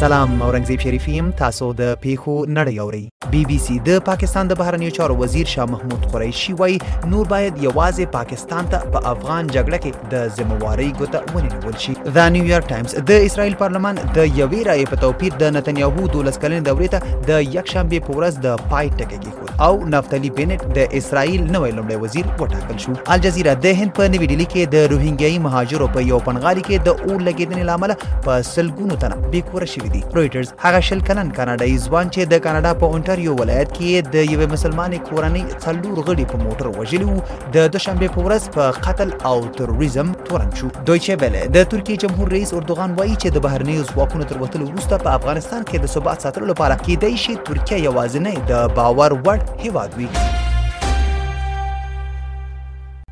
سلام اورنګزیب شریفی يم تاسو د پیښو نړۍ اوري بي بي سي د پاکستان د بهرنیو چارو وزیر شاه محمود قریشي وایي نور باید یوازې پاکستان ته په افغان جګړه کې د ذمہواري ګوته ونیول شي د نیویارک ټایمز د اسرایل پارلمان د یوې رائے په توپیر د نتنیاهو 12 کلن دورې ته د یک شنبه په ورځ د پای ټکی او نافتالي بنټ د اسرائیل نوې لومړی وزیر وټاکل شو الجزیره د هند په نوي ډیلی کې د روهینګیایي مهاجرو په یو پنغالي کې د اور لګیدنې لامل په سلګونو تنه بیکور شوی دی رويټرز هغه شل کلن کاناډایي ځوان چې د کاناډا په اونټاریو ولایت کې د یوې مسلمانې کورنۍ څلور غړي په موټر وژلي وو د دوشنبې په ورځ په قتل او تروریزم تورن شو دویچه ویله د ترکیې جمهور رئیس اردوغان وایي چې د بهرنیو ځواکونو تر وتلو وروسته په افغانستان کې د ثبات ساتلو لپاره کېدای شي ترکیه یوازینی د باور وړ هیواد وي